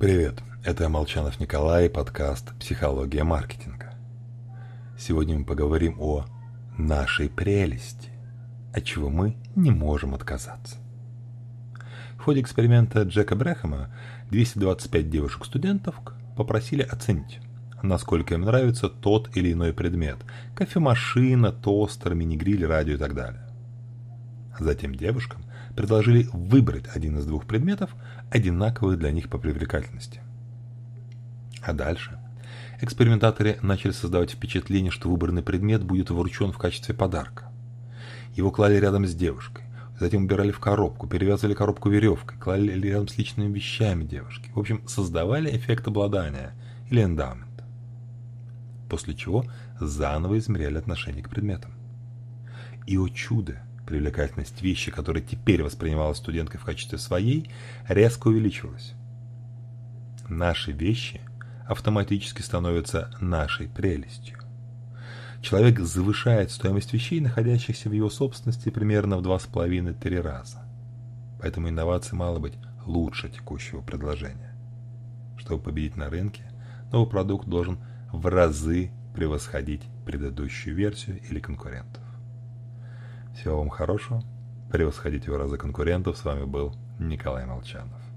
Привет, это Молчанов Николай, подкаст «Психология маркетинга». Сегодня мы поговорим о нашей прелести, от чего мы не можем отказаться. В ходе эксперимента Джека Брэхэма 225 девушек-студентов попросили оценить, насколько им нравится тот или иной предмет – кофемашина, тостер, мини-гриль, радио и так далее. Затем девушкам предложили выбрать один из двух предметов, одинаковых для них по привлекательности. А дальше экспериментаторы начали создавать впечатление, что выбранный предмет будет вручен в качестве подарка. Его клали рядом с девушкой, затем убирали в коробку, перевязывали коробку веревкой, клали рядом с личными вещами девушки. В общем, создавали эффект обладания или эндамент. После чего заново измеряли отношение к предметам. И о чудо! Привлекательность вещи, которая теперь воспринималась студенткой в качестве своей, резко увеличивалась. Наши вещи автоматически становятся нашей прелестью. Человек завышает стоимость вещей, находящихся в его собственности, примерно в 2,5-3 раза. Поэтому инновации мало быть лучше текущего предложения. Чтобы победить на рынке, новый продукт должен в разы превосходить предыдущую версию или конкурентов. Всего вам хорошего. Превосходите в разы конкурентов. С вами был Николай Молчанов.